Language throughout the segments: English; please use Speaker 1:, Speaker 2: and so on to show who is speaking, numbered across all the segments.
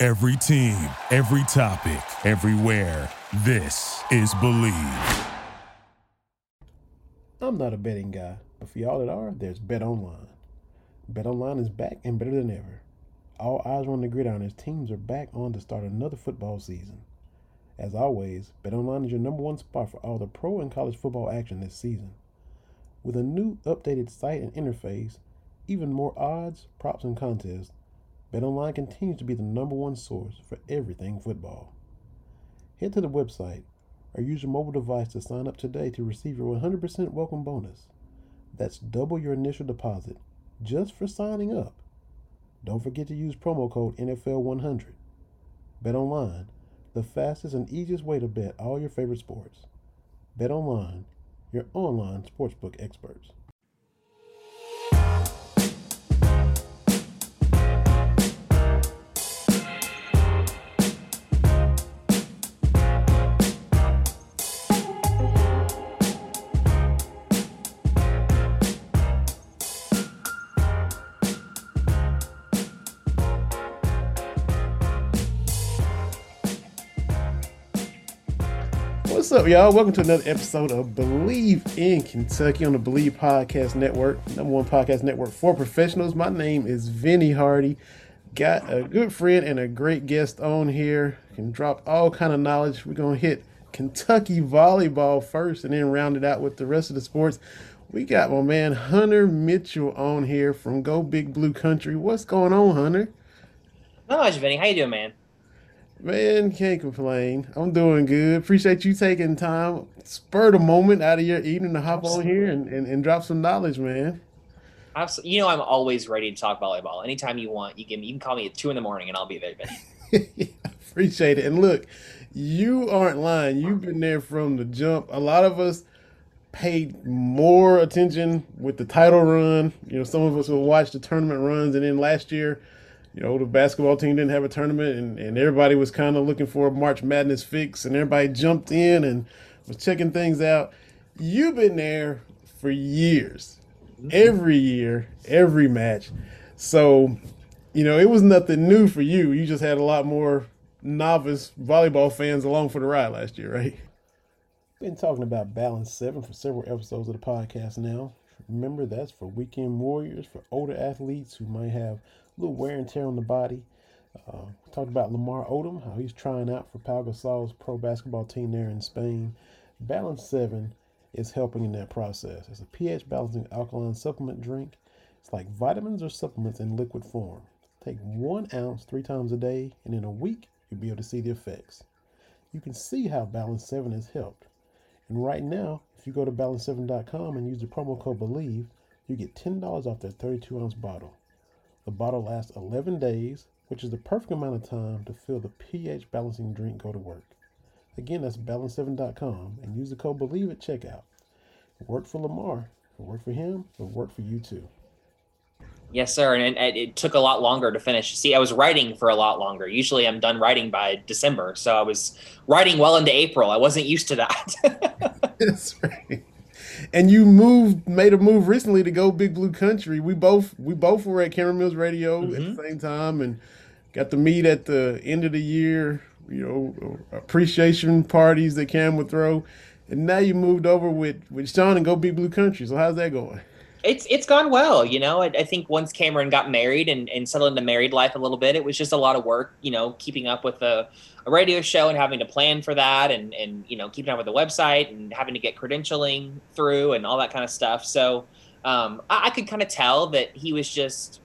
Speaker 1: Every team, every topic, everywhere. This is Believe.
Speaker 2: I'm not a betting guy, but for y'all that are, there's Bet Online. Bet Online is back and better than ever. All eyes are on the gridiron as teams are back on to start another football season. As always, BetOnline is your number one spot for all the pro and college football action this season. With a new updated site and interface, even more odds, props, and contests, BetOnline continues to be the number one source for everything football. Head to the website or use your mobile device to sign up today to receive your 100% welcome bonus. That's double your initial deposit just for signing up. Don't forget to use promo code NFL100. Bet online, the fastest and easiest way to bet all your favorite sports. Bet online, your online sportsbook experts. What's up, y'all? Welcome to another episode of Believe in Kentucky on the Believe Podcast Network, number one podcast network for professionals. My name is Vinny Hardy. Got a good friend and a great guest on here. Can drop all kind of knowledge. We're gonna hit Kentucky volleyball first, and then round it out with the rest of the sports. We got my man Hunter Mitchell on here from Go Big Blue Country. What's going on, Hunter?
Speaker 3: Not much, Vinny. How you doing, man?
Speaker 2: Man, can't complain. I'm doing good. Appreciate you taking time, spur the moment out of your evening to hop Absolutely. on here and, and, and drop some knowledge, man.
Speaker 3: Absolutely. You know, I'm always ready to talk volleyball. Anytime you want, you can you can call me at two in the morning and I'll be there,
Speaker 2: Ben. appreciate it. And look, you aren't lying. You've been there from the jump. A lot of us paid more attention with the title run. You know, some of us will watch the tournament runs, and then last year you know, the basketball team didn't have a tournament and, and everybody was kind of looking for a March Madness fix and everybody jumped in and was checking things out. You've been there for years, mm-hmm. every year, every match. So, you know, it was nothing new for you. You just had a lot more novice volleyball fans along for the ride last year, right? Been talking about Balance 7 for several episodes of the podcast now. Remember, that's for weekend warriors, for older athletes who might have little wear and tear on the body. Uh, talked about Lamar Odom, how he's trying out for Pau Gasol's pro basketball team there in Spain. Balance 7 is helping in that process. It's a pH balancing alkaline supplement drink. It's like vitamins or supplements in liquid form. Take one ounce three times a day, and in a week, you'll be able to see the effects. You can see how Balance 7 has helped. And right now, if you go to balance7.com and use the promo code BELIEVE, you get $10 off that 32 ounce bottle. The bottle lasts 11 days, which is the perfect amount of time to feel the pH balancing drink go to work. Again, that's balance7.com and use the code BELIEVE at checkout. It worked for Lamar. It worked for him. It worked for you too.
Speaker 3: Yes, sir. And it, it, took a lot longer to finish. See, I was writing for a lot longer. Usually I'm done writing by December. So I was writing well into April. I wasn't used to that.
Speaker 2: That's right and you moved made a move recently to go big blue country we both we both were at cameron mills radio mm-hmm. at the mm-hmm. same time and got to meet at the end of the year you know appreciation parties that cam would throw and now you moved over with with sean and go big blue country so how's that going
Speaker 3: it's it's gone well you know I, I, think once cameron got married and, and settled into married life a little bit it was just a lot of work you know keeping up with a radio show and having to plan for that and and you know keeping up with the website and having to get credentialing through and all that kind of stuff so um, I, I, could kind of tell that he was just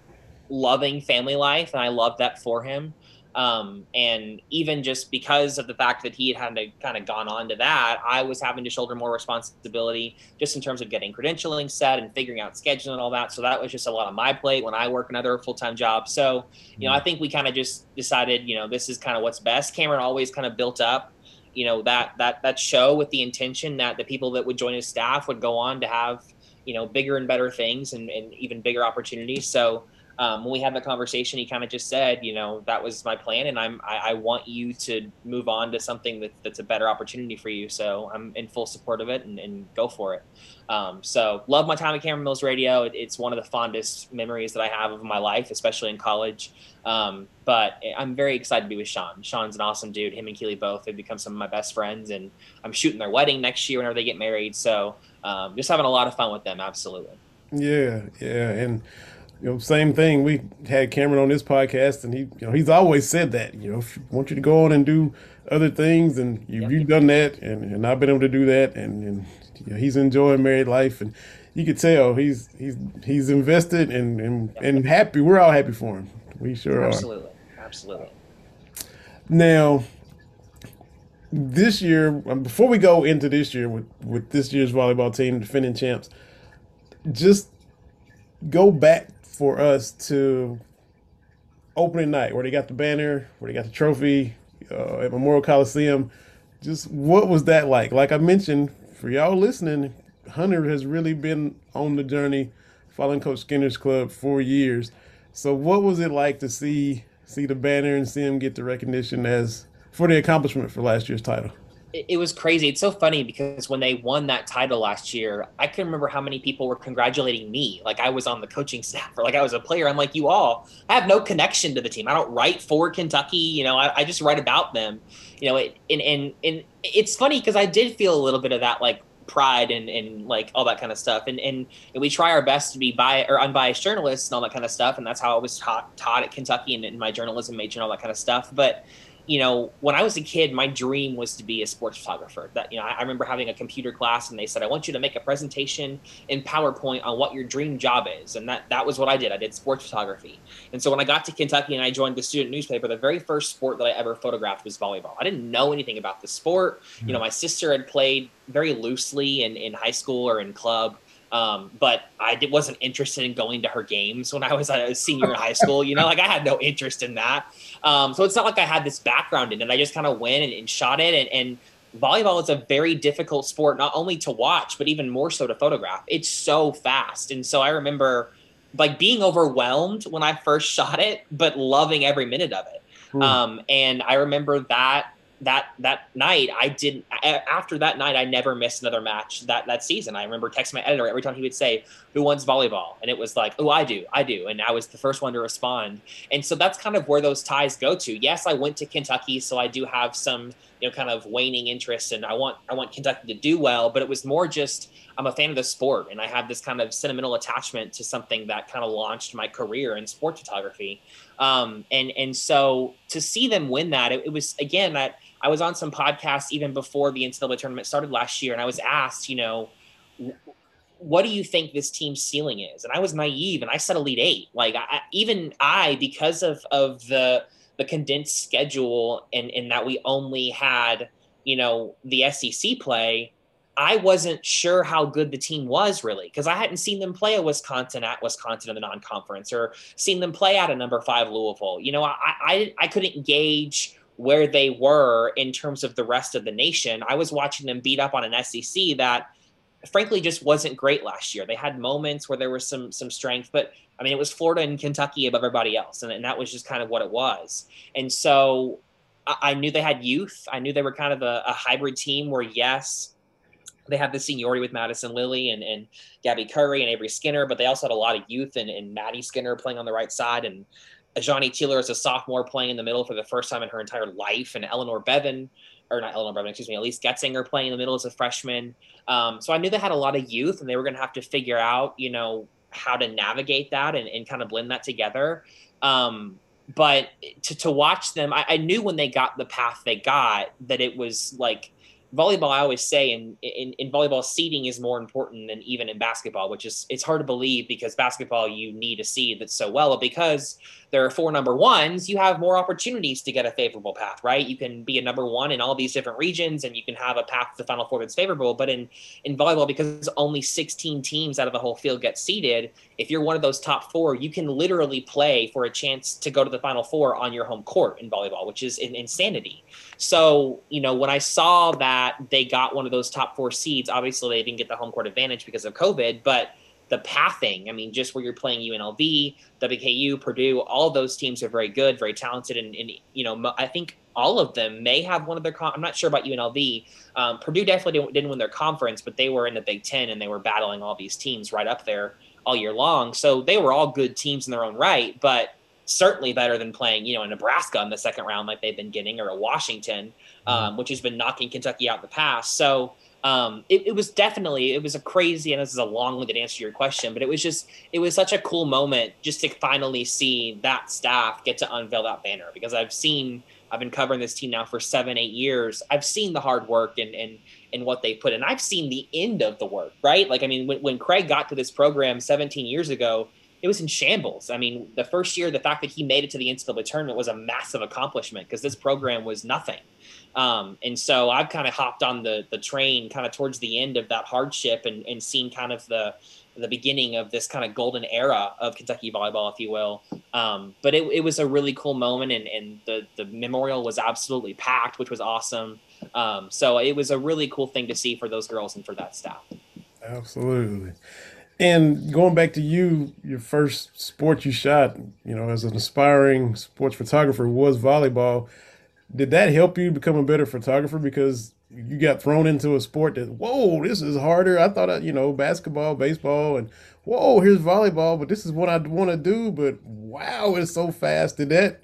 Speaker 3: loving family life, and I loved that for him. Um, and even just because of the fact that he had had to kind of gone on to that, I was having to shoulder more responsibility just in terms of getting credentialing set and figuring out scheduling and all that. So that was just a lot on my plate when I work another full time job. So, you know, I think we kind of just decided, you know, this is kind of what's best. Cameron always kind of built up, you know, that that that show with the intention that the people that would join his staff would go on to have, you know, bigger and better things and, and even bigger opportunities. So um, when we had the conversation, he kind of just said, you know, that was my plan, and I'm I, I want you to move on to something that, that's a better opportunity for you. So I'm in full support of it, and, and go for it. Um, so love my time at Cameron Mills Radio. It, it's one of the fondest memories that I have of my life, especially in college. Um, but I'm very excited to be with Sean. Sean's an awesome dude. Him and Keely both have become some of my best friends, and I'm shooting their wedding next year whenever they get married. So um, just having a lot of fun with them. Absolutely.
Speaker 2: Yeah, yeah, and you know, same thing. We had Cameron on this podcast, and he, you know, he's always said that. You know, if you want you to go on and do other things, and you, have yep. done that, and, and I've been able to do that, and, and you know, he's enjoying married life, and you could tell he's he's he's invested and and, yep. and happy. We're all happy for him. We sure
Speaker 3: absolutely. are. Absolutely, absolutely.
Speaker 2: Now, this year, um, before we go into this year with with this year's volleyball team, defending champs, just go back for us to opening night where they got the banner, where they got the trophy uh, at Memorial Coliseum. Just what was that like? Like I mentioned, for y'all listening, Hunter has really been on the journey following Coach Skinner's club for years. So what was it like to see see the banner and see him get the recognition as for the accomplishment for last year's title?
Speaker 3: It, was crazy. It's so funny because when they won that title last year, I can remember how many people were congratulating me. Like I was on the coaching staff or like I was a player. I'm like, you all, I have no connection to the team. I don't write for Kentucky. You know, I, I just write about them. You know, it, and, and, and it's funny because I did feel a little bit of that like pride and, and like all that kind of stuff. And, and, and we try our best to be biased or unbiased journalists and all that kind of stuff. And that's how I was taught, taught at Kentucky and in my journalism major and all that kind of stuff. But you know, when I was a kid, my dream was to be a sports photographer. That you know, I, I, remember having a computer class, and they said, "I want you to make a presentation in PowerPoint on what your dream job is," and that that was what I did. I did sports photography. And so when I got to Kentucky and I joined the student newspaper, the very first sport that I ever photographed was volleyball. I didn't know anything about the sport. Mm-hmm. You know, my sister had played very loosely in in high school or in club. Um, but I did, wasn't interested in going to her games when I was a senior in high school. You know, like I had no interest in that. Um, so it's not like I had this background in it. I just kind of went and, and, shot it. And, and, volleyball is a very difficult sport, not only to watch, but even more so to photograph. It's so fast. And so I remember like being overwhelmed when I first shot it, but loving every minute of it. Hmm. Um, and I remember that that that night I didn't after that night I never missed another match that that season. I remember texting my editor every time he would say, Who wants volleyball? And it was like, Oh, I do, I do. And I was the first one to respond. And so that's kind of where those ties go to. Yes, I went to Kentucky, so I do have some, you know, kind of waning interest and I want I want Kentucky to do well, but it was more just I'm a fan of the sport and I have this kind of sentimental attachment to something that kind of launched my career in sports photography. Um, and and so to see them win that, it, it was again that I was on some podcasts even before the NCAA tournament started last year, and I was asked, you know, what do you think this team's ceiling is? And I was naive, and I said Elite Eight. Like I, even I, because of of the the condensed schedule, and in that we only had you know the SEC play, I wasn't sure how good the team was really because I hadn't seen them play a Wisconsin at Wisconsin in the non-conference or seen them play at a number five Louisville. You know, I I, I couldn't gauge where they were in terms of the rest of the nation. I was watching them beat up on an SEC that frankly just wasn't great last year. They had moments where there was some some strength, but I mean it was Florida and Kentucky above everybody else, and, and that was just kind of what it was. And so I, I knew they had youth. I knew they were kind of a, a hybrid team where yes, they have the seniority with Madison Lilly and, and Gabby Curry and Avery Skinner, but they also had a lot of youth and, and Maddie Skinner playing on the right side and Azhani Tealer is a sophomore playing in the middle for the first time in her entire life, and Eleanor Beavin, or not Eleanor Beavin, excuse me, Elise Goetzinger playing in the middle as a freshman. Um, so I knew they had a lot of youth, and they were going to have to figure out, you know, how to navigate that and, and kind of blend that together. Um, but to, to watch them, I, I knew when they got the path they got that it was like volleyball, I always say in, in, in volleyball, seeding is more important than even in basketball, which is it's hard to believe because basketball you need a seed that's so well. Because there are four number ones, you have more opportunities to get a favorable path, right? You can be a number one in all these different regions, and you can have a path to the final four that's favorable. But in in volleyball, because only 16 teams out of the whole field get seeded, if you're one of those top four, you can literally play for a chance to go to the final four on your home court in volleyball, which is an insanity. So, you know, when I saw that they got one of those top four seeds, obviously they didn't get the home court advantage because of COVID, but the pathing, I mean, just where you're playing UNLV, WKU, Purdue, all those teams are very good, very talented. And, and you know, I think all of them may have one of their, I'm not sure about UNLV. Um, Purdue definitely didn't, didn't win their conference, but they were in the Big Ten and they were battling all these teams right up there all year long. So they were all good teams in their own right, but certainly better than playing, you know, a Nebraska in the second round like they've been getting, or a Washington, um, mm-hmm. which has been knocking Kentucky out in the past. So um, it, it, was definitely it was a crazy, and this is a long-winded answer to your question, but it was just it was such a cool moment just to finally see that staff get to unveil that banner because I've seen I've been covering this team now for seven, eight years. I've seen the hard work and and and what they put in. I've seen the end of the work, right? Like I mean, when, when Craig got to this program 17 years ago, it was in shambles. I mean, the first year, the fact that he made it to the NCAA tournament was a massive accomplishment because this program was nothing. Um, and so I've kind of hopped on the the train kind of towards the end of that hardship and, and seen kind of the the beginning of this kind of golden era of Kentucky volleyball, if you will. Um, but it, it was a really cool moment, and, and the the memorial was absolutely packed, which was awesome. Um, so it was a really cool thing to see for those girls and for that staff.
Speaker 2: Absolutely. And going back to you, your first sport you shot, you know, as an aspiring sports photographer was volleyball. Did that help you become a better photographer because you got thrown into a sport that whoa, this is harder. I thought, you know, basketball, baseball, and whoa, here's volleyball, but this is what I want to do. But wow, it's so fast. Did that,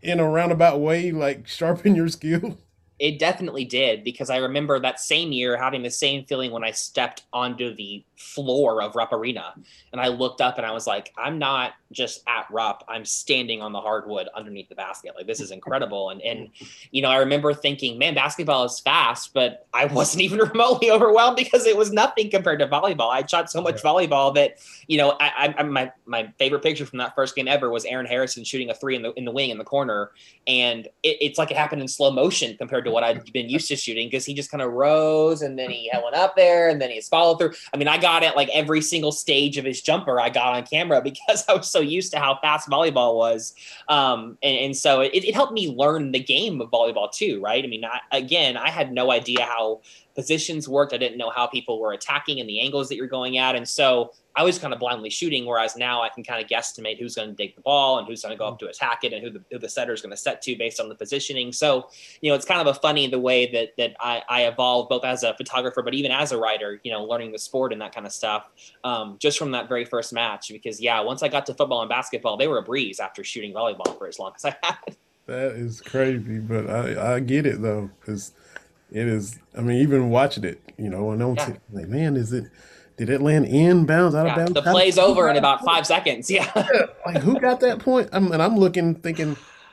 Speaker 2: in a roundabout way, like sharpen your skill?
Speaker 3: It definitely did because I remember that same year having the same feeling when I stepped onto the floor of Rupp Arena and I looked up and I was like, I'm not just at Rupp, I'm standing on the hardwood underneath the basket. Like this is incredible. And and you know, I remember thinking, man, basketball is fast, but I wasn't even remotely overwhelmed because it was nothing compared to volleyball. I shot so much volleyball that you know, I, I my my favorite picture from that first game ever was Aaron Harrison shooting a three in the in the wing in the corner, and it, it's like it happened in slow motion compared to what I'd been used to shooting because he just kind of rose and then he went up there and then he followed through. I mean, I got it like every single stage of his jumper I got on camera because I was so used to how fast volleyball was. Um, and, and, so it, it helped me learn the game of volleyball too, right? I mean, I, again, I had no idea how positions worked. I didn't know how people were attacking and the angles that you're going at. And so I was kind of blindly shooting, whereas now I can kind of guesstimate who's going to dig the ball and who's going to go up to attack it and who the, who the setter is going to set to based on the positioning. So, you know, it's kind of a funny the way that that I, I evolved both as a photographer, but even as a writer, you know, learning the sport and that kind of stuff um, just from that very first match. Because, yeah, once I got to football and basketball, they were a breeze after shooting volleyball for as long as I had.
Speaker 2: That is crazy, but I, I get it though, because it is, I mean, even watching it, you know, and I'm yeah. like, man, is it did it land in bounds, out yeah, of bounds?
Speaker 3: The play's over in about five seconds. Yeah. yeah.
Speaker 2: Like who got that point? I'm, and I'm looking, thinking,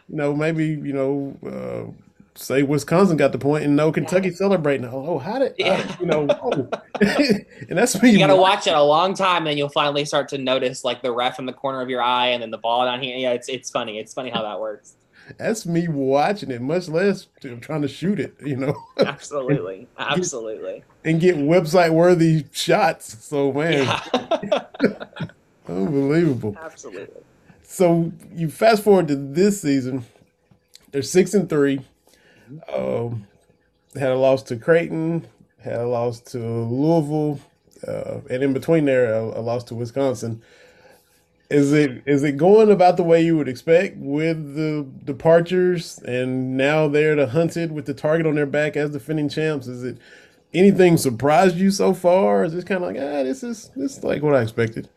Speaker 2: you know, maybe you know, uh, say Wisconsin got the point, and no Kentucky yeah. celebrating. Oh, how did yeah. I, you know? Oh. and that's
Speaker 3: me. You got to watch it a long time, and you'll finally start to notice like the ref in the corner of your eye, and then the ball down here. Yeah, it's it's funny. It's funny how that works
Speaker 2: that's me watching it, much less trying to shoot it. You know,
Speaker 3: absolutely, and absolutely,
Speaker 2: get, and get website worthy shots. So man, yeah. unbelievable.
Speaker 3: Absolutely.
Speaker 2: So you fast forward to this season, they're six and three. Um, had a loss to Creighton, had a loss to Louisville, uh, and in between there, a, a loss to Wisconsin. Is it is it going about the way you would expect with the departures and now they're the hunted with the target on their back as defending champs? Is it anything surprised you so far? Is this kind of like ah this is this is like what I expected?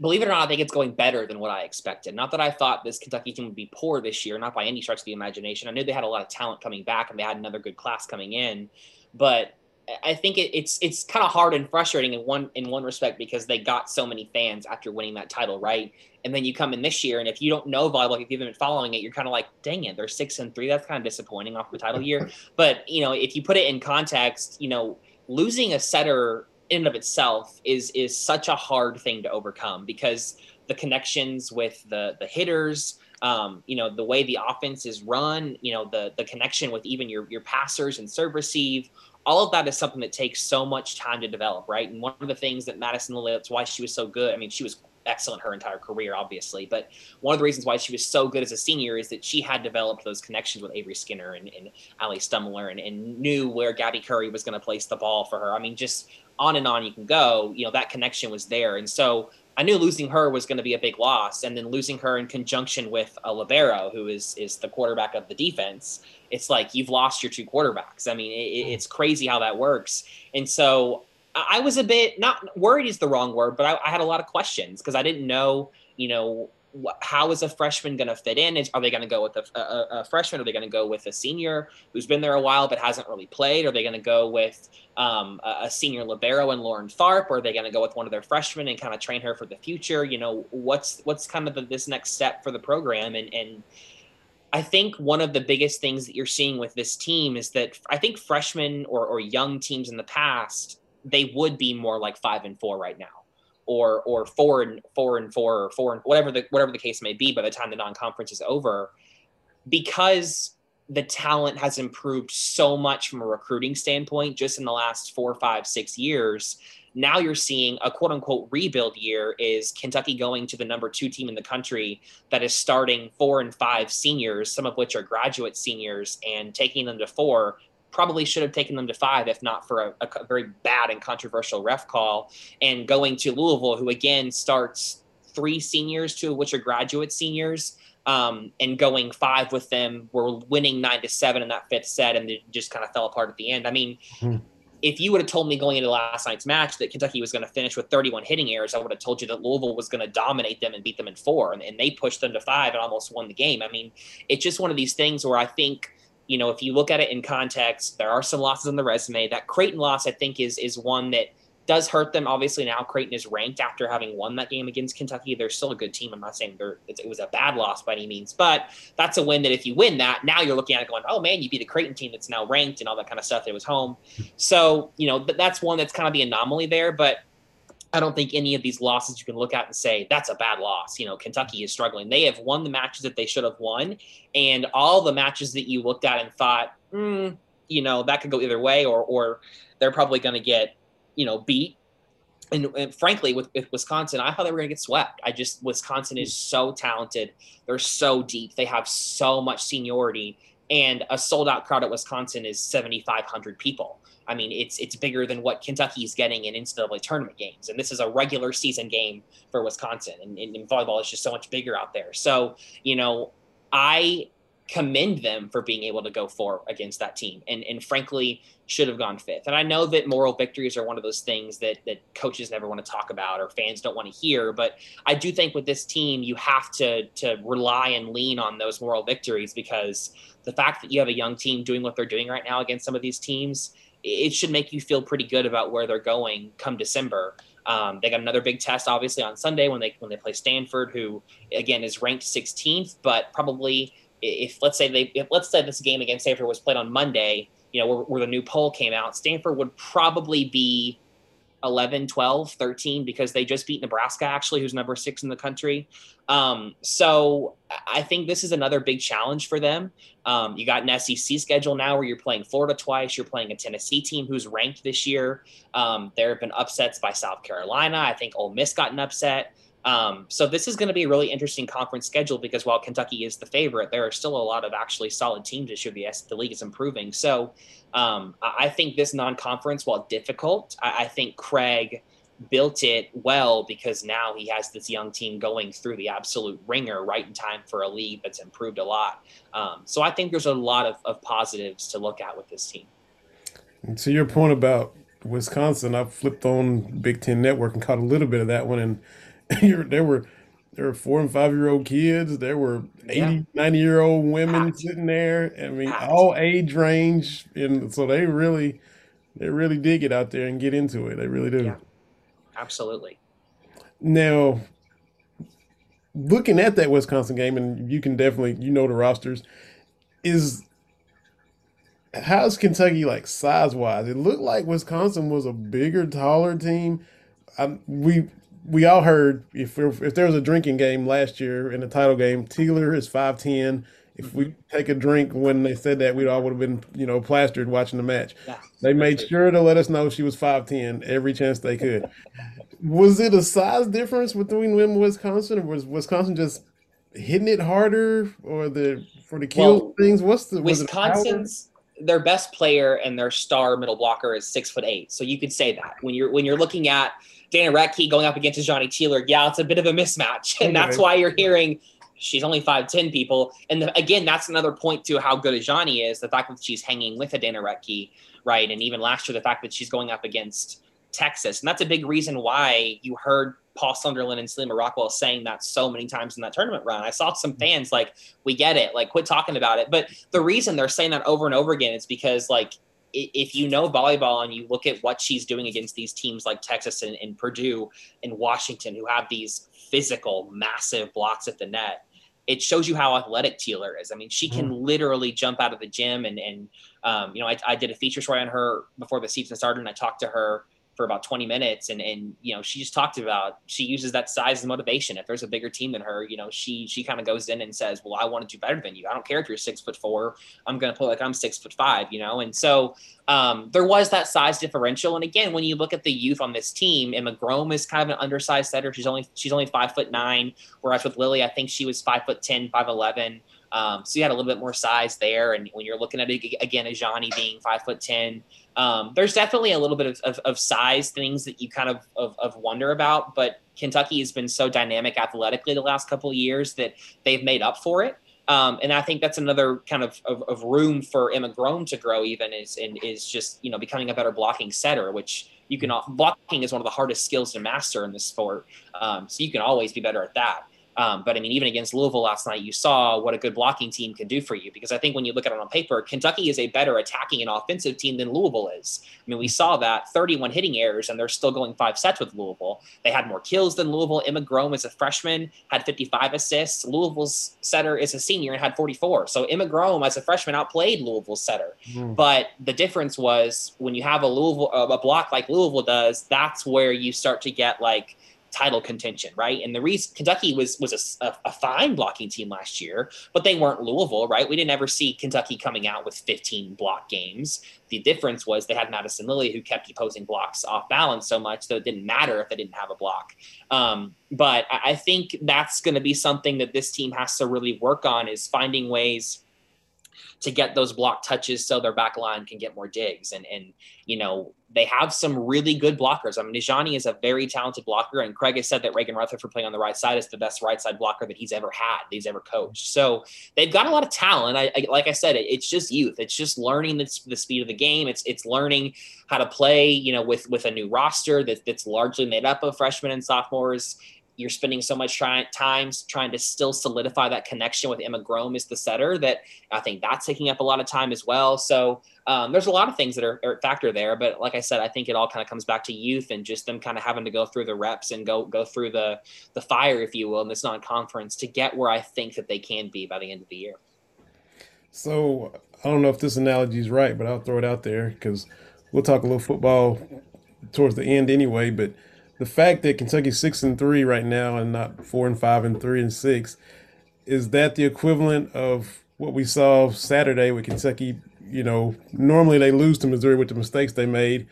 Speaker 3: Believe it or not, I think it's going better than what I expected. Not that I thought this Kentucky team would be poor this year, not by any stretch of the imagination. I knew they had a lot of talent coming back and they had another good class coming in, but I think it, it's it's kind of hard and frustrating in one in one respect because they got so many fans after winning that title, right? And then you come in this year, and if you don't know volleyball, if you haven't been following it, you're kind of like, dang it, they're six and three. That's kind of disappointing off the title year. But you know, if you put it in context, you know, losing a setter in and of itself is is such a hard thing to overcome because the connections with the the hitters, um, you know, the way the offense is run, you know, the the connection with even your your passers and serve receive, all of that is something that takes so much time to develop, right? And one of the things that Madison that's why she was so good. I mean, she was excellent her entire career, obviously, but one of the reasons why she was so good as a senior is that she had developed those connections with Avery Skinner and, and Alli Stumler and, and knew where Gabby Curry was going to place the ball for her. I mean, just on and on you can go. You know, that connection was there, and so I knew losing her was going to be a big loss, and then losing her in conjunction with a libero who is is the quarterback of the defense. It's like you've lost your two quarterbacks. I mean, it, it's crazy how that works. And so I was a bit not worried is the wrong word, but I, I had a lot of questions because I didn't know, you know, how is a freshman going to fit in? Is, are they going to go with a, a, a, freshman? Are they going to go with a senior who's been there a while but hasn't really played? Are they going to go with um, a, a, senior libero and Lauren Tharp? Or are they going to go with one of their freshmen and kind of train her for the future? You know, what's what's kind of the, this next step for the program? And and I think one of the biggest things that you're seeing with this team is that I think freshmen or, or young teams in the past they would be more like five and four right now or or four and four and four or four and whatever the whatever the case may be by the time the non-conference is over because the talent has improved so much from a recruiting standpoint just in the last four five six years now you're seeing a quote unquote rebuild year is kentucky going to the number two team in the country that is starting four and five seniors some of which are graduate seniors and taking them to four probably should have taken them to five if not for a, a very bad and controversial ref call. And going to Louisville, who again starts three seniors, two of which are graduate seniors, um, and going five with them. We're winning nine to seven in that fifth set, and it just kind of fell apart at the end. I mean, hmm. if you would have told me going into last night's match that Kentucky was going to finish with 31 hitting errors, I would have told you that Louisville was going to dominate them and beat them in four, and, and they pushed them to five and almost won the game. I mean, it's just one of these things where I think you know, if you look at it in context, there are some losses on the resume. That Creighton loss, I think, is is one that does hurt them. Obviously, now Creighton is ranked after having won that game against Kentucky. They're still a good team. I'm not saying it was a bad loss by any means, but that's a win that if you win that, now you're looking at it going, oh man, you beat a Creighton team that's now ranked and all that kind of stuff. It was home. So, you know, that's one that's kind of the anomaly there. But I don't think any of these losses you can look at and say that's a bad loss. You know, Kentucky is struggling. They have won the matches that they should have won, and all the matches that you looked at and thought, mm, you know, that could go either way, or or they're probably going to get, you know, beat. And, and frankly, with, with, Wisconsin, I thought they were going to get swept. I just Wisconsin is so talented. They're so deep. They have so much seniority, and a sold out crowd at Wisconsin is seventy five hundred people. I mean, it's it's bigger than what Kentucky is getting in NCAA tournament games, and this is a regular season game for Wisconsin. And, and, volleyball is just so much bigger out there. So, you know, I commend them for being able to go four against that team, and and frankly, should have gone fifth. And I know that moral victories are one of those things that that coaches never want to talk about or fans don't want to hear. But I do think with this team, you have to to rely and lean on those moral victories because the fact that you have a young team doing what they're doing right now against some of these teams it should make you feel pretty good about where they're going come December. Um, they got another big test, obviously, on Sunday when they when they play Stanford, who again is ranked 16th, but probably if let's say they if, let's say this game against Stanford was played on Monday, you know, where, where the new poll came out, Stanford would probably be 11, 12, 13 because they just beat Nebraska, actually, who's number six in the country. Um, so I think this is another big challenge for them. Um, you got an SEC schedule now where you're playing Florida twice, you're playing a Tennessee team who's ranked this year. Um, there have been upsets by South Carolina. I think Ole Miss got an upset. Um, so this is going to be a really interesting conference schedule because while Kentucky is the favorite, there are still a lot of actually solid teams this year. The, the league is improving. So um, I think this non-conference, while difficult, I, I, think Craig built it well because now he has this young team going through the absolute ringer right in time for a league that's improved a lot. Um, so I think there's a lot of, of positives to look at with this team.
Speaker 2: And to your point about Wisconsin, I flipped on Big Ten Network and caught a little bit of that one and there were there were four and five year old kids. There were 80, yeah. 90 year old women sitting there. I mean, all age range. And so they really, They really did get out there and get into it. They really do.
Speaker 3: Yeah. Absolutely.
Speaker 2: Now, looking at that Wisconsin game, and you can definitely you know the rosters, is how's Kentucky like size wise? It looked like Wisconsin was a bigger, taller team. I, we we all heard if if there was a drinking game last year in the title game, Tealer is five ten. If we mm-hmm. take a drink when they said that, we'd all would have been, you know, plastered watching the match. Yeah, they made sure to let us know she was five ten every chance they could. was it a size difference between them and Wisconsin, or was Wisconsin just hitting it harder, or the for the kill well, things? What's the
Speaker 3: Wisconsin's? their best player and their star middle blocker is six foot eight. So you could say that when you're when you're looking at Dana Rettke going up against Azhani Tealer, yeah, it's a bit of a mismatch, and that's why you're hearing she's only five ten people. And the, again, that's another point to how good Azhani is. The fact that she's hanging with a Dana Rettke, right, and even last year the fact that she's going up against Texas, and that's a big reason why you heard Paul Sunderland and Salima Rockwell saying that so many times in that tournament run. I saw some fans like, we get it, like quit talking about it. But the reason they're saying that over and over again is because like if you know volleyball and you look at what she's doing against these teams like Texas and, and Purdue and Washington who have these physical, massive blocks at the net, it shows you how athletic Tealer is. I mean, she can mm-hmm. literally jump out of the gym and, and um, you know, I, I, did a feature story on her before the season started and I talked to her for about 20 minutes and and you know she just talked about she uses that size as motivation. If there's a bigger team than her you know she she kind of goes in and says well i want to do better than you. I don't care if you're six foot four. I'm going to play like i'm six foot five you know? And so um, there was that size differential. And again when you look at the youth on this team emma grome is kind of an undersized setter. She's only she's only five foot nine whereas with lily i think she was five foot ten five eleven. Um, so you had a little bit more size there. And when you're looking at it again, Azhani being five foot 10, um, there's definitely a little bit of, of, of, size things that you kind of, of, of, wonder about. But Kentucky has been so dynamic athletically the last couple of years that they've made up for it. Um, and I think that's another kind of, of, of, room for Emma Grome to grow even is and is just you know becoming a better blocking setter, which you can blocking is one of the hardest skills to master in this sport. Um, so you can always be better at that. Um, but I mean, even against Louisville last night, you saw what a good blocking team can do for you. Because I think when you look at it on paper, Kentucky is a better attacking and offensive team than Louisville is. I mean, we saw that 31 hitting errors, and they're still going five sets with Louisville. They had more kills than Louisville. Emma Grome is a freshman, had 55 assists. Louisville's setter is a senior and had 44. So Emma Grome, as a freshman, outplayed Louisville's setter. Mm. But the difference was when you have a Louisville a block like Louisville does, that's where you start to get like title contention, right? And the reason Kentucky was was a, a, fine blocking team last year, but they weren't Louisville, right? We didn't ever see Kentucky coming out with 15 block games. The difference was they had Madison Lilly, who kept opposing blocks off balance so much that it didn't matter if they didn't have a block. Um, but I think that's going to be something that this team has to really work on is finding ways to get those block touches so their back line can get more digs. And and you know, they have some really good blockers. I mean, Nijani is a very talented blocker, and Craig has said that Reagan Rutherford playing on the right side is the best right side blocker that he's ever had, that he's ever coached. So they've got a lot of talent. I, I like I said, it, it's just youth. It's just learning the, the, speed of the game. It's it's learning how to play, you know, with with a new roster that, that's largely made up of freshmen and sophomores you're spending so much try- time trying to still solidify that connection with Emma Grome as the setter that I think that's taking up a lot of time as well. So um, there's a lot of things that are, are factor there, but like I said, I think it all kind of comes back to youth and just them kind of having to go through the reps and go go through the the fire, if you will, in this non-conference to get where I think that they can be by the end of the year.
Speaker 2: So I don't know if this analogy is right, but I'll throw it out there because we'll talk a little football towards the end anyway, but the fact that Kentucky's six and three right now and not four and five and three and six, is that the equivalent of what we saw Saturday with Kentucky? You know, normally they lose to Missouri with the mistakes they made.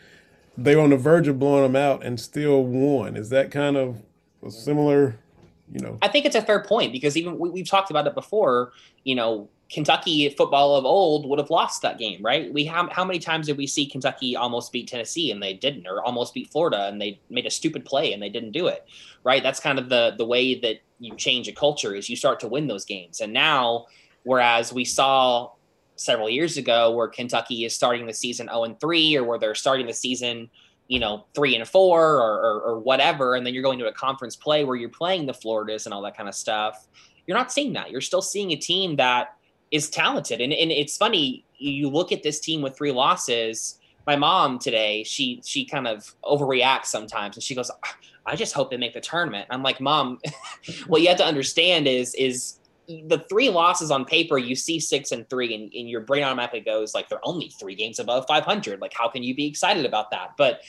Speaker 2: They were on the verge of blowing them out and still won. Is that kind of a similar, you know?
Speaker 3: I think it's a fair point because even we, we've talked about it before. You know, Kentucky football of old would have lost that game, right? We have how many times did we see Kentucky almost beat Tennessee and they didn't, or almost beat Florida and they made a stupid play and they didn't do it, right? That's kind of the the way that you change a culture is you start to win those games. And now, whereas we saw several years ago where Kentucky is starting the season 0 and 3 or where they're starting the season you know three and four or, or, or, whatever and then you're going to a conference play where you're playing the floridas and all that kind of stuff you're not seeing that you're still seeing a team that is talented. And, and it's funny, you look at this team with three losses. my mom today, she she kind of overreacts sometimes, and she goes, ah, "I just hope they make the tournament." I'm like, "Mom, what you have to understand is is the three losses on paper, you see six and three, and, and your brain automatically goes like they're only three games above 500. Like, how can you be excited about that? But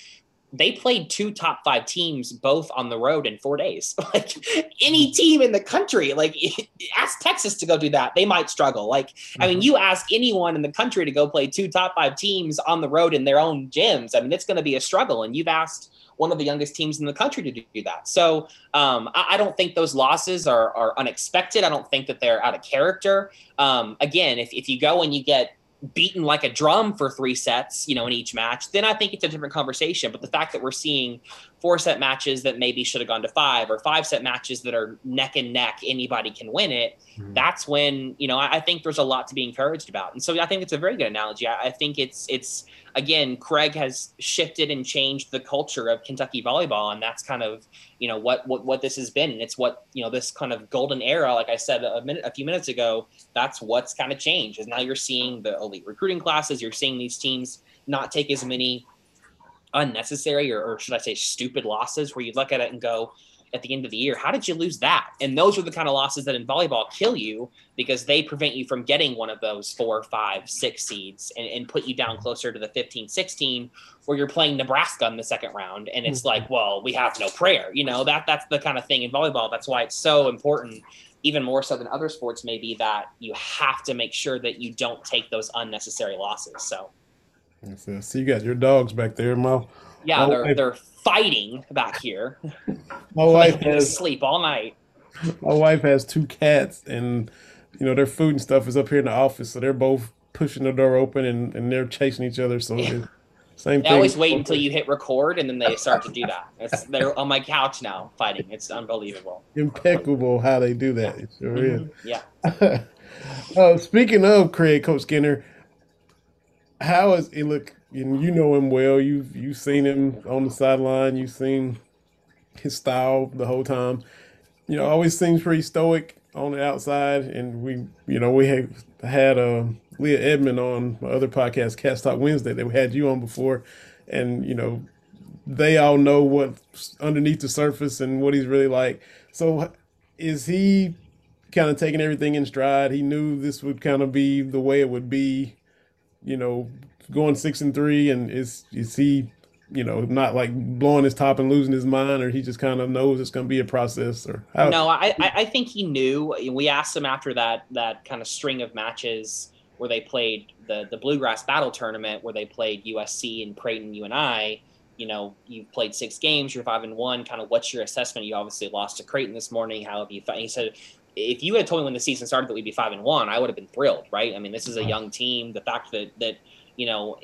Speaker 3: they played two top five teams both on the road in four days. Like any team in the country, like ask Texas to go do that, they might struggle. Like, mm-hmm. I mean, mm-hmm. you ask anyone in the country to go play two top five teams on the road in their own gyms. I mean, it's going to be a struggle. And you've asked one of the youngest teams in the country to do that. So um, I, I, don't think those losses are, are unexpected. I don't think that they're out of character. Um, again, if, if you go and you get beaten like a drum for three sets, you know, in each match, then I think it's a different conversation. But the fact that we're seeing four set matches that maybe should have gone to five or five set matches that are neck and neck, anybody can win it. Mm-hmm. That's when, you know, I, I, think there's a lot to be encouraged about. And so I think it's a very good analogy. I, I think it's, it's, again, Craig has shifted and changed the culture of Kentucky volleyball, and that's kind of you know what what what this has been, and it's what you know this kind of golden era, like I said a minute a few minutes ago. That's what's kind of changed. Is now you're seeing the elite recruiting classes, you're seeing these teams not take as many unnecessary or, or should I say stupid losses, where you look at it and go, at the end of the year. How did you lose that? And those are the kind of losses that in volleyball kill you because they prevent you from getting one of those four, five, six seeds and, and put you down closer to the 15, 16, where you're playing Nebraska in the second round. And it's mm-hmm. like, well, we have no prayer. You know, that that's the kind of thing in volleyball. That's why it's so important, even more so than other sports, maybe that you have to make sure that you don't take those unnecessary losses. So
Speaker 2: so you got your dogs back there, Mo.
Speaker 3: Yeah, they're they're fighting back here.
Speaker 2: My wife has
Speaker 3: sleep all night.
Speaker 2: My wife has two cats, and you know their food and stuff is up here in the office, so they're both pushing the door open and, and they're chasing each other. So yeah. same
Speaker 3: they
Speaker 2: thing.
Speaker 3: always wait until you hit record, and then they start to do that. It's, they're on my couch now fighting. It's unbelievable.
Speaker 2: Impeccable how they do that. It sure mm-hmm.
Speaker 3: is. Yeah.
Speaker 2: uh, speaking of Craig Coach Skinner, how is it look? And you know him well. You've you've seen him on the sideline. You've seen his style the whole time. You know, always seems pretty stoic on the outside. And we, you know, we have had uh, Leah Edmond on my other podcast, Cast Talk Wednesday, that we had you on before, and you know, they all know what's underneath the surface and what he's really like. So, is he kind of taking everything in stride? He knew this would kind of be the way it would be. You know, going six and three, and is is he, you know, not like blowing his top and losing his mind, or he just kind of knows it's going to be a process, or
Speaker 3: how? No, I I think he knew. We asked him after that that kind of string of matches where they played the the bluegrass battle tournament where they played USC and Creighton, UNI. You know, you've played six games, you're five and one. Kind of, what's your assessment? You obviously lost to Creighton this morning. How have you thought? He said, if you had told me when the season started that we'd be five and one, I would have been thrilled, right? I mean, this is a young team. The fact that that you know,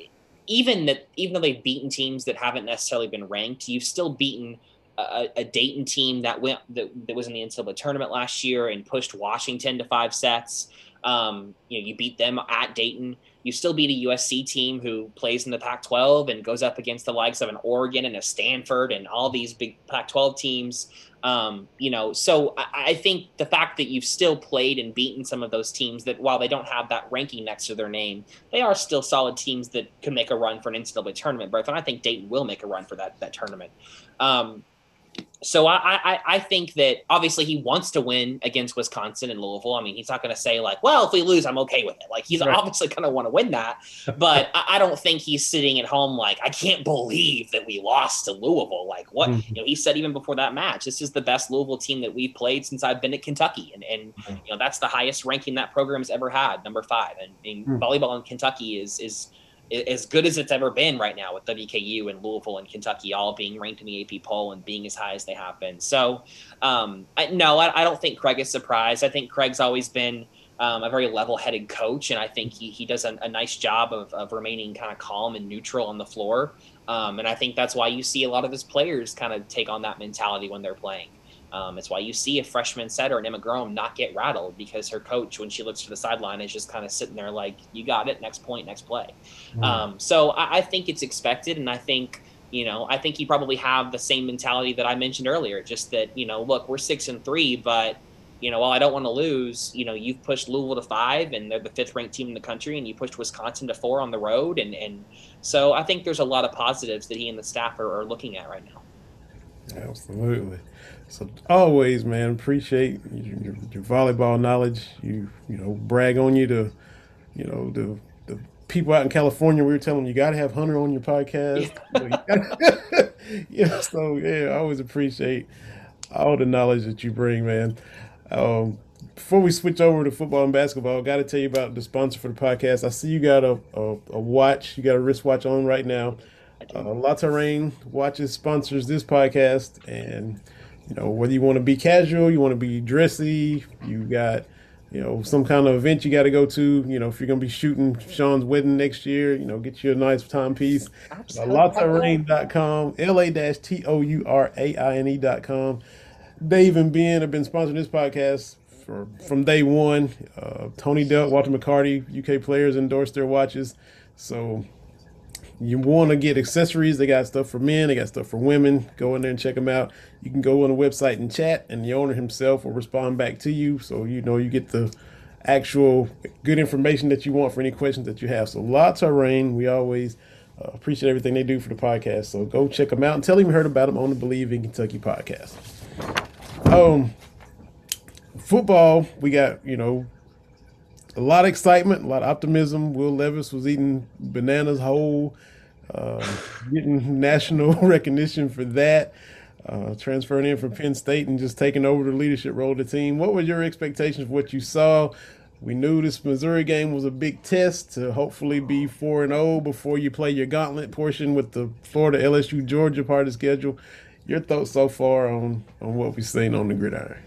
Speaker 3: even that even though they've beaten teams that haven't necessarily been ranked, you've still beaten a, a Dayton team that went that, that was in the NCAA tournament last year and pushed Washington to five sets. Um, you know, you beat them at Dayton. You still beat a USC team who plays in the Pac-12 and goes up against the likes of an Oregon and a Stanford and all these big Pac-12 teams. Um, you know, so I, I, think the fact that you've still played and beaten some of those teams that while they don't have that ranking next to their name, they are still solid teams that can make a run for an NCAA tournament berth. And I think Dayton will make a run for that that tournament. Um, so I, I, I think that obviously he wants to win against Wisconsin and Louisville. I mean, he's not going to say like, "Well, if we lose, I'm okay with it." Like he's right. obviously going to want to win that, but I, I, don't think he's sitting at home like, "I can't believe that we lost to Louisville." Like what mm-hmm. you know, he said even before that match, "This is the best Louisville team that we've played since I've been at Kentucky," and and mm-hmm. you know that's the highest ranking that program's ever had, number five. And, and mm-hmm. volleyball in Kentucky is is as good as it's ever been right now with WKU and Louisville and Kentucky all being ranked in the AP poll and being as high as they have been. So, um, I, no, I, I, don't think Craig is surprised. I think Craig's always been um, a very level-headed coach, and I think he, he does a, a nice job of, of remaining kind of calm and neutral on the floor. Um, and I think that's why you see a lot of his players kind of take on that mentality when they're playing. Um, it's why you see a freshman setter and Emma Grome not get rattled because her coach, when she looks to the sideline, is just kind of sitting there like, "You got it. Next point, next play." Mm-hmm. Um, so I, I, think it's expected, and I think you know, I think he probably have the same mentality that I mentioned earlier. Just that you know, look, we're six and three, but you know, while I don't want to lose, you know, you've pushed Louisville to five, and they're the fifth ranked team in the country, and you pushed Wisconsin to four on the road, and and so I think there's a lot of positives that he and the staff are, are looking at right now.
Speaker 2: Absolutely. So always, man, appreciate your, your, volleyball knowledge. You you know brag on you to, you know the the people out in California. We were telling them you got to have Hunter on your podcast. Yeah. yeah. So yeah, I always appreciate all the knowledge that you bring, man. Um, before we switch over to football and basketball, I got to tell you about the sponsor for the podcast. I see you got a, a, a watch, you got a wristwatch on right now. Uh, LaTouraine watches sponsors this podcast, and you know whether you want to be casual, you want to be dressy, you got you know some kind of event you got to go to. You know if you're gonna be shooting Sean's wedding next year, you know get you a nice timepiece. LaTouraine.com, L-A-T-O-U-R-A-I-N-E.com. Dave and Ben have been sponsoring this podcast for from day one. Uh, Tony Delk, Walter McCarty, UK players endorsed their watches. So you want to get accessories. They got stuff for men, they got stuff for women. Go in there and check them out. You can go on the website and chat, and the owner himself will respond back to you. So you know you get the actual good information that you want for any questions that you have. So LaTouraine, we always uh, appreciate everything they do for the podcast. So go check them out and tell them you heard about them on the Believe in Kentucky podcast. Um, football, we got you know a lot of excitement, a lot of optimism. Will Levis was eating bananas whole, uh, getting national recognition for that. Uh, transferring in from Penn State and just taking over the leadership role of the team. What were your expectations of what you saw? We knew this Missouri game was a big test to hopefully be 4 and 0 before you play your gauntlet portion with the Florida, LSU, Georgia part of the schedule. Your thoughts so far on on what we've seen on the gridiron?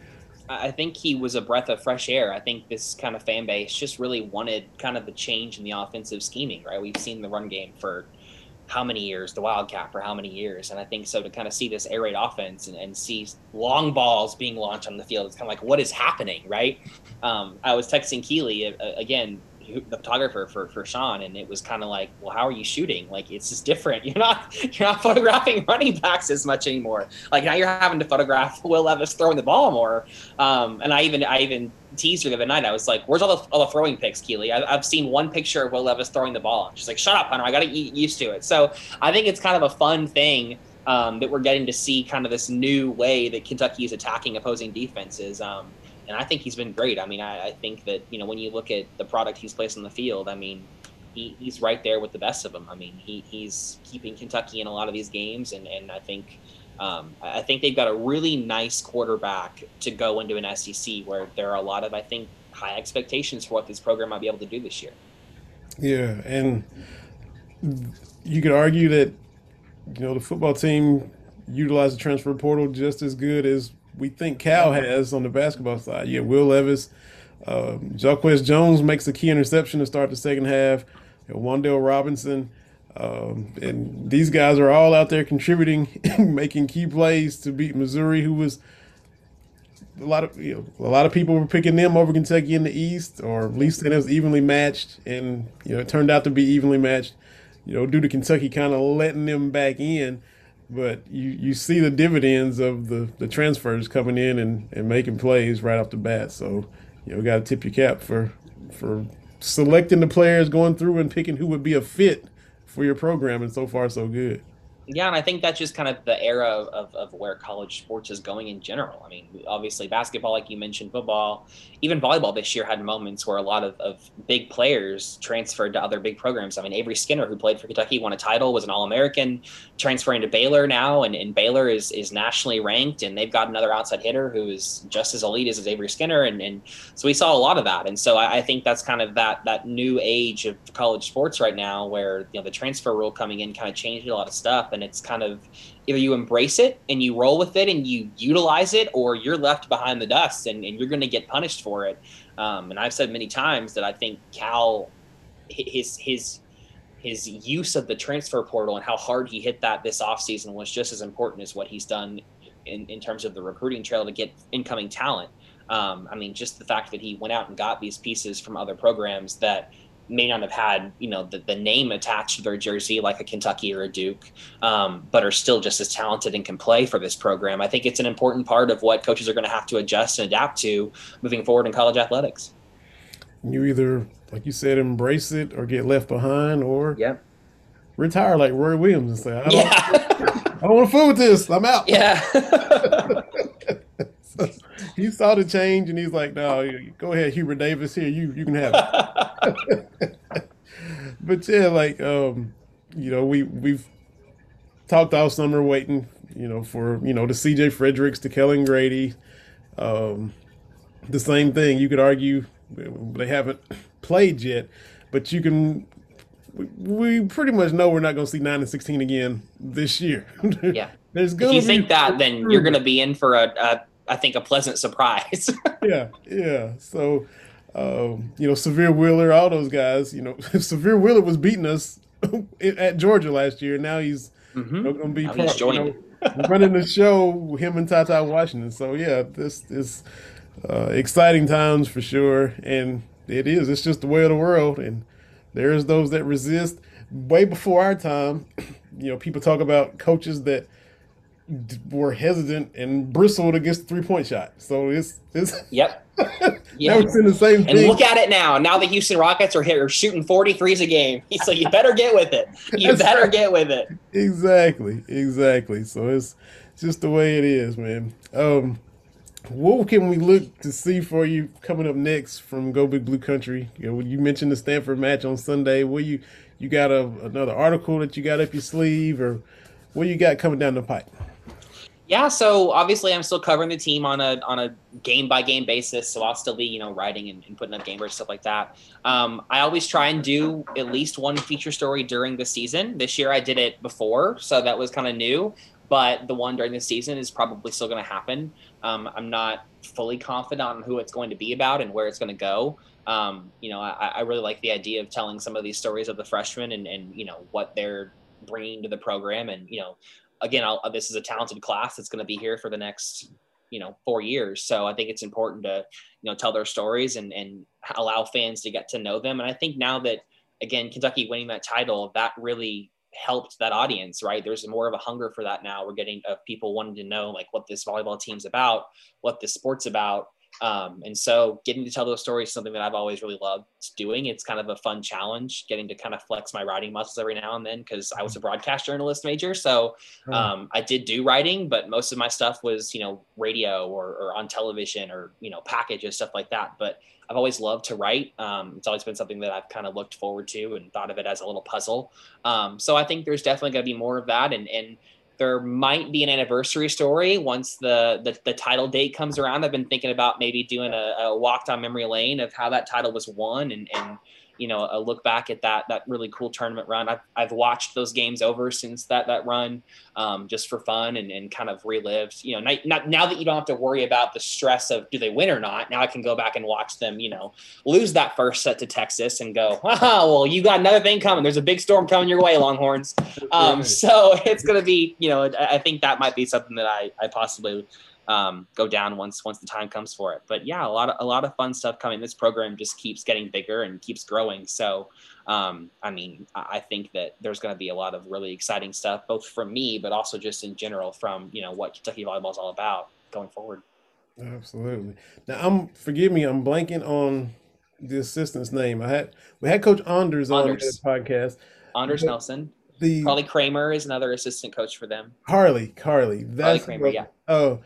Speaker 3: I think he was a breath of fresh air. I think this kind of fan base just really wanted kind of the change in the offensive scheming, right? We've seen the run game for how many years, the Wildcat for how many years. And I think so to kind of see this air raid offense and, and see long balls being launched on the field, it's kind of like, what is happening, right? Um, I was texting Keely uh, again the photographer for for Sean, and it was kind of like, well, how are you shooting? Like it's just different. You're not you're not photographing running backs as much anymore. Like now you're having to photograph Will Levis throwing the ball more. Um, and I even I even teased her the other night. I was like, "Where's all the all the throwing pics, Keely? I, have seen one picture of Will Levis throwing the ball." She's like, "Shut up, Hunter. I got to get used to it." So I think it's kind of a fun thing. Um, that we're getting to see kind of this new way that Kentucky is attacking opposing defenses. Um, and I think he's been great. I mean, I, I, think that you know when you look at the product he's placed on the field, I mean, he, he's right there with the best of them. I mean, he, he's keeping Kentucky in a lot of these games, and and I think. Um, I think they've got a really nice quarterback to go into an SEC where there are a lot of, I think, high expectations for what this program might be able to do this year.
Speaker 2: Yeah, and you could argue that you know the football team utilized the transfer portal just as good as we think Cal has on the basketball side. Yeah, Will Levis, um, Jacquez Jones makes a key interception to start the second half. You know, Wan'Dale Robinson, um, and these guys are all out there contributing, making key plays to beat Missouri, who was a lot of you know a lot of people were picking them over Kentucky in the East, or at least it was evenly matched, and you know it turned out to be evenly matched. You know, due to Kentucky kind of letting them back in but you, you see the dividends of the, the transfers coming in and, and making plays right off the bat. So, you know, got to tip your cap for for selecting the players, going through and picking who would be a fit for your program, and so far so good.
Speaker 3: Yeah, and I think that's just kind of the era of, of, of, where college sports is going in general. I mean, obviously basketball, like you mentioned, football, even volleyball this year had moments where a lot of, of big players transferred to other big programs. I mean, Avery Skinner, who played for Kentucky, won a title, was an All American, transferring to Baylor now, and, and Baylor is is nationally ranked, and they've got another outside hitter who is just as elite as, Avery Skinner, and, and so we saw a lot of that. And so I, I think that's kind of that that new age of college sports right now, where you know the transfer rule coming in kind of changed a lot of stuff and it's kind of either you embrace it and you roll with it and you utilize it or you're left behind the dust and, and you're going to get punished for it. Um, and i've said many times that i think cal his his his use of the transfer portal and how hard he hit that this offseason was just as important as what he's done in, in terms of the recruiting trail to get incoming talent. Um, i mean just the fact that he went out and got these pieces from other programs that may not have had you know the, the name attached to their jersey like a Kentucky or a Duke, um, but are still just as talented and can play for this program. I think it's an important part of what coaches are going to have to adjust and adapt to moving forward in college athletics.
Speaker 2: You either, like you said, embrace it or get left behind, or
Speaker 3: yep.
Speaker 2: retire like Roy Williams and say, "I don't,
Speaker 3: Yeah.
Speaker 2: I don't want to fool with this. I'm out."
Speaker 3: yeah.
Speaker 2: So he saw the change and he's like, "No, go ahead, Hubert Davis. Here, you you can have it." but yeah, like um, you know, we we've talked all summer waiting, you know, for you know the C.J. Fredericks, to Kellan Grady. Um, the same thing. You could argue they haven't played yet, but you can. We, pretty much know we're not going to see nine and sixteen again this year.
Speaker 3: Yeah.
Speaker 2: There's
Speaker 3: if
Speaker 2: gonna
Speaker 3: you think that, then you're going to be in for a, a I think a pleasant surprise.
Speaker 2: yeah, yeah. So, um, you know, Sahvir Wheeler, all those guys. You know, Sahvir Wheeler was beating us at Georgia last year. Now he's
Speaker 3: Mhm.
Speaker 2: going to be part, you know, running the show. Him and TyTy Washington. So yeah, this is uh, exciting times for sure, and it is. It's just the way of the world, and there's those that resist. Way before our time, you know, people talk about coaches that were hesitant and bristled against the three point shot. So it's it's
Speaker 3: Yep.
Speaker 2: now
Speaker 3: Yeah.
Speaker 2: we're seeing the same
Speaker 3: And
Speaker 2: thing.
Speaker 3: look at it now. Now the Houston Rockets are, hit, are shooting 43s a game. So you better get with it. You better
Speaker 2: right.
Speaker 3: get with it.
Speaker 2: exactly, exactly. So it's just the way it is, man. Um, what can we look to see for you coming up next from Go Big Blue Country? You know, you mentioned the Stanford match on Sunday. What you you got a another article that you got up your sleeve, or what you got coming down the pipe?
Speaker 3: Yeah, so obviously I'm still covering the team on a on a game by game basis. So I'll still be you know writing and, and putting up game stuff like that. Um, I always try and do at least one feature story during the season. This year I did it before, so that was kind of new. But the one during the season is probably still going to happen. Um, I'm not fully confident on who it's going to be about and where it's going to go. Um, you know, I, I really like the idea of telling some of these stories of the freshmen and, and you know what they're bringing to the program and you know again, I'll, this is a talented class that's going to be here for the next, you know, four years. So I think it's important to, you know, tell their stories and, and allow fans to get to know them. And I think now that, again, Kentucky winning that title, that really helped that audience, right? There's more of a hunger for that now. We're getting of people wanting to know like what this volleyball team's about, what this sport's about. Um, and so getting to tell those stories is something that I've always really loved doing. It's kind of a fun challenge, getting to kind of flex my writing muscles every now and then because I was a broadcast journalist major. So um, I did do writing, but most of my stuff was, you know, radio or, or on television or, you know, packages, stuff like that. But I've always loved to write. Um, it's always been something that I've kind of looked forward to and thought of it as a little puzzle. Um, so I think there's definitely going to be more of that. And, and there might be an anniversary story once the, the, the title date comes around. I've been thinking about maybe doing a, a walk down memory lane of how that title was won and, and, you know, a look back at that that really cool tournament run. I've, I've watched those games over since that that run, um, just for fun and, and kind of relived. You know, not, not now that you don't have to worry about the stress of do they win or not. Now I can go back and watch them. You know, lose that first set to Texas and go, wow, well you got another thing coming. There's a big storm coming your way, Longhorns. Um, so it's gonna be, you know, I I think that might be something that I I possibly um, go down once once the time comes for it. But yeah, a lot of a lot of fun stuff coming. This program just keeps getting bigger and keeps growing. So um, I mean, I think that there's going to be a lot of really exciting stuff, both from me, but also just in general from you know what Kentucky volleyball is all about going forward.
Speaker 2: Absolutely. Now I'm forgive me, I'm blanking on the assistant's name. I had we had Coach Anders on
Speaker 3: Anders.
Speaker 2: this podcast.
Speaker 3: Anders
Speaker 2: But-
Speaker 3: Nelson,
Speaker 2: The
Speaker 3: Carly Kramer is another assistant coach for them.
Speaker 2: Harley, Carly. That's
Speaker 3: Kramer, yeah.
Speaker 2: Oh,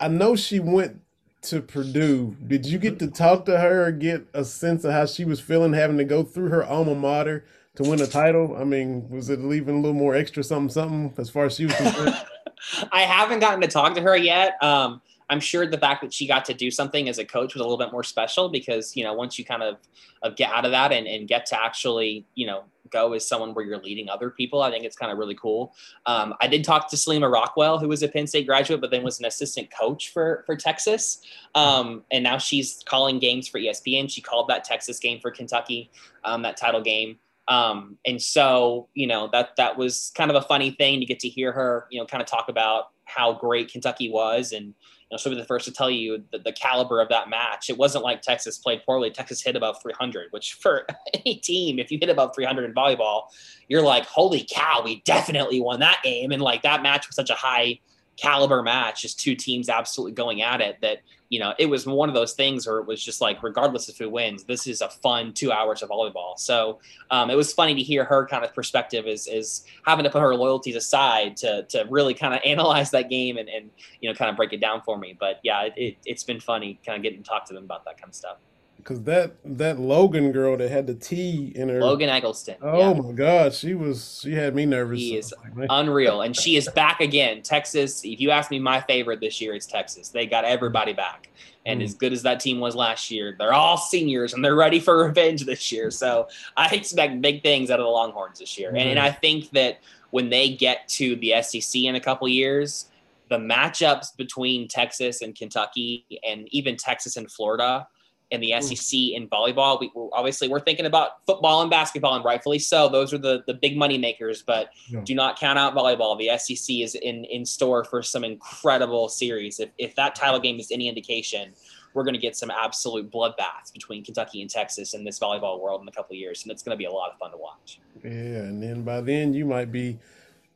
Speaker 2: I know she went to Purdue. Did you get to talk to her or get a sense of how she was feeling having to go through her alma mater to win a title? I mean, was it leaving a little more extra something something as far as she was concerned?
Speaker 3: I haven't gotten to talk to her yet. Um, I'm sure the fact that she got to do something as a coach was a little bit more special because you know once you kind of, of get out of that and, and get to actually you know go as someone where you're leading other people, I think it's kind of really cool. Um, I did talk to Salima Rockwell, who was a Penn State graduate, but then was an assistant coach for for Texas, um, and now she's calling games for ESPN. She called that Texas game for Kentucky, um, that title game. Um, and so, you know, that that was kind of a funny thing to get to hear her, you know, kind of talk about how great Kentucky was and, know, she'll be the first to tell you the, the caliber of that match. It wasn't like Texas played poorly. Texas hit above 300, which for any team, if you hit above 300 in volleyball, you're like, holy cow, we definitely won that game. And like that match was such a high caliber match, just two teams absolutely going at it that you know, it was one of those things where it was just like, regardless of who wins, this is a fun two hours of volleyball. So um, it was funny to hear her kind of perspective is is having to put her loyalties aside to to really kind of analyze that game and, and you know kind of break it down for me. But yeah, it, it, it's been funny kind of getting to talk to them about that kind of stuff.
Speaker 2: Because that that Logan girl that had the T in her
Speaker 3: Logan Eggleston.
Speaker 2: Oh yeah. my God, she was she had me nervous.
Speaker 3: He is unreal, and she is back again. Texas. If you ask me, my favorite this year is Texas. They got everybody back, and mm. as good as that team was last year, they're all seniors and they're ready for revenge this year. So I expect big things out of the Longhorns this year, mm. and, and I think that when they get to the SEC in a couple years, the matchups between Texas and Kentucky, and even Texas and Florida in the mm. SEC in volleyball. We obviously we're thinking about football and basketball, and rightfully so. Those are the the big money makers. But yeah. do not count out volleyball. The SEC is in in store for some incredible series. If if that title game is any indication, we're going to get some absolute bloodbaths between Kentucky and Texas in this volleyball world in a couple of years, and it's going to be a lot of fun to watch.
Speaker 2: Yeah, and then by then you might be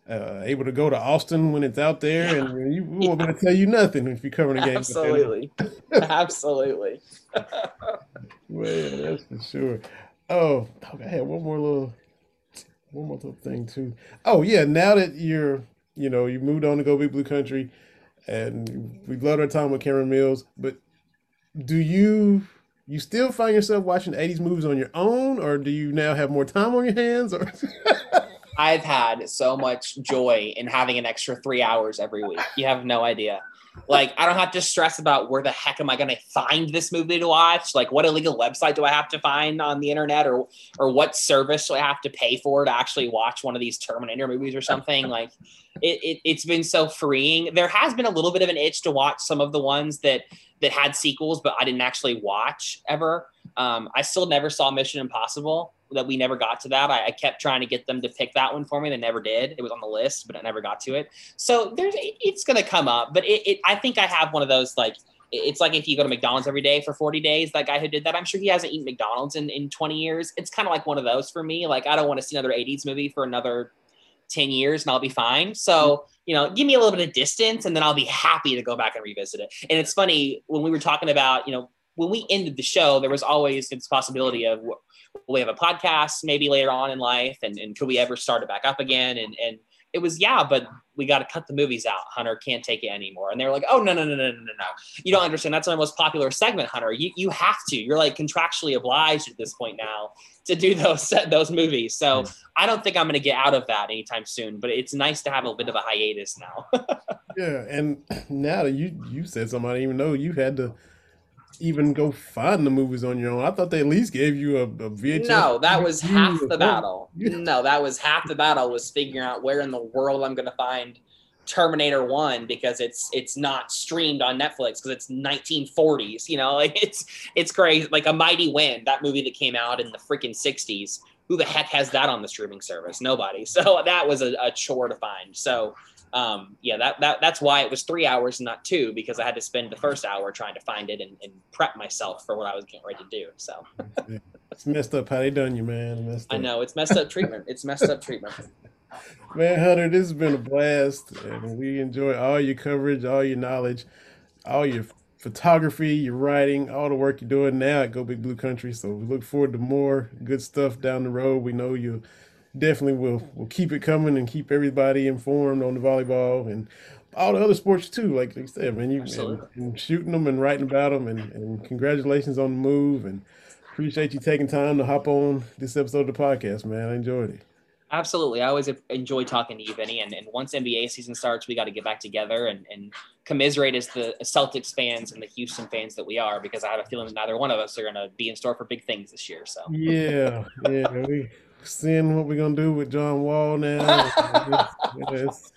Speaker 2: uh, able to go to Austin when it's out there, yeah. and you we won't yeah. tell you nothing if you're covering the game.
Speaker 3: Absolutely, absolutely.
Speaker 2: well, that's for sure. Oh, I had one more little, one more little thing too. Oh yeah, now that you're, you know, you moved on to go big blue country, and we loved our time with Cameron Mills. But do you you still find yourself watching 80s movies on your own, or do you now have more time on your hands? Or
Speaker 3: I've had so much joy in having an extra three hours every week. You have no idea. Like, I don't have to stress about where the heck am I going to find this movie to watch? Like, what illegal website do I have to find on the internet, or or what service do I have to pay for to actually watch one of these Terminator movies or something? Like, it, it it's been so freeing. There has been a little bit of an itch to watch some of the ones that that had sequels, but I didn't actually watch ever. Um, I still never saw Mission Impossible that we never got to that. I, I, kept trying to get them to pick that one for me. They never did. It was on the list, but I never got to it. So there's it's going to come up. But it, it, I think I have one of those like it's like if you go to McDonald's every day for 40 days, that guy who did that, I'm sure he hasn't eaten McDonald's in, in 20 years. It's kind of like one of those for me. Like I don't want to see another 80s movie for another 10 years and I'll be fine. So, mm-hmm. you know, give me a little bit of distance and then I'll be happy to go back and revisit it. And it's funny when we were talking about, you know, when we ended the show, there was always this possibility of will we have a podcast maybe later on in life and, and could we ever start it back up again and and it was yeah but we got to cut the movies out hunter can't take it anymore. And they were like oh no no no no no no no. You don't understand. That's my most popular segment hunter. You, you have to. You're like contractually obliged at this point now to do those those movies. So hmm. i don't think i'm going to get out of that anytime soon but it's nice to have a bit of a hiatus now.
Speaker 2: Yeah and now that you you said something i didn't even know. You had to even go find the movies on your own. I thought they at least gave you a, a VHS.
Speaker 3: No, that was half the battle. No, that was half the battle was figuring out where in the world I'm going to find Terminator One because it's it's not streamed on Netflix because it's 1940s. You know, like it's it's crazy. Like a Mighty Wind, that movie that came out in the freaking 60s. Who the heck has that on the streaming service? Nobody. So that was a, a chore to find. So um, yeah, that, that that's why it was three hours, not two, because I had to spend the first hour trying to find it and, and prep myself for what I was getting ready to do. So
Speaker 2: it's messed up how they done you, man.
Speaker 3: I know it's messed up treatment. It's messed up treatment.
Speaker 2: Man, Hunter, this has been a blast, and we enjoy all your coverage, all your knowledge, all your photography, your writing, all the work you're doing now at Go Big Blue Country. So we look forward to more good stuff down the road. We know you definitely will will keep it coming and keep everybody informed on the volleyball and all the other sports too. Like you said, man, you and, and, shooting them and writing about them, and, and congratulations on the move. And appreciate you taking time to hop on this episode of the podcast, man. I enjoyed it.
Speaker 3: Absolutely. I always enjoy talking to you, Vinny. And, and once NBA season starts, we got to get back together and, and commiserate as the Celtics fans and the Houston fans that we are, because I have a feeling that neither one of us are going to be in store for big things this year. So,
Speaker 2: yeah, yeah. We, seeing what we're gonna do with John Wall now. it's,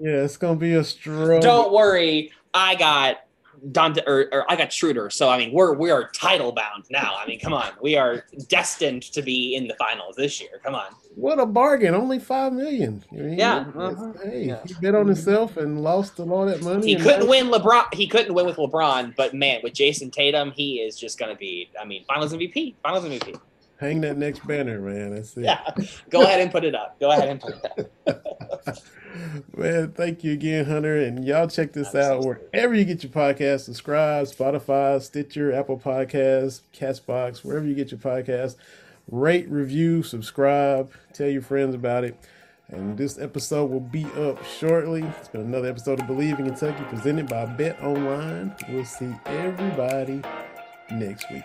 Speaker 2: yeah, it's gonna be a struggle.
Speaker 3: Don't worry, I got Dante or, or I got Schroeder. So I mean, we're we are title bound now. I mean, come on, we are destined to be in the finals this year. Come on.
Speaker 2: What a bargain! Only five million. I mean,
Speaker 3: Yeah, uh-huh.
Speaker 2: Hey,
Speaker 3: Yeah.
Speaker 2: he bet on himself and lost all that money.
Speaker 3: He couldn't
Speaker 2: now-
Speaker 3: win LeBron. He couldn't win with LeBron, but man, with Jayson Tatum, he is just going to be. I mean, Finals MVP. Finals MVP.
Speaker 2: Hang that next banner, man. That's it.
Speaker 3: Yeah, go ahead and put it up. Go ahead and put it up.
Speaker 2: Man, thank you again, Hunter. And y'all check this out wherever you get your podcast. Subscribe, Spotify, Stitcher, Apple Podcasts, Castbox, wherever you get your podcast. Rate, review, subscribe, tell your friends about it. And this episode will be up shortly. It's been another episode of Believe in Kentucky presented by Bet Online. We'll see everybody next week.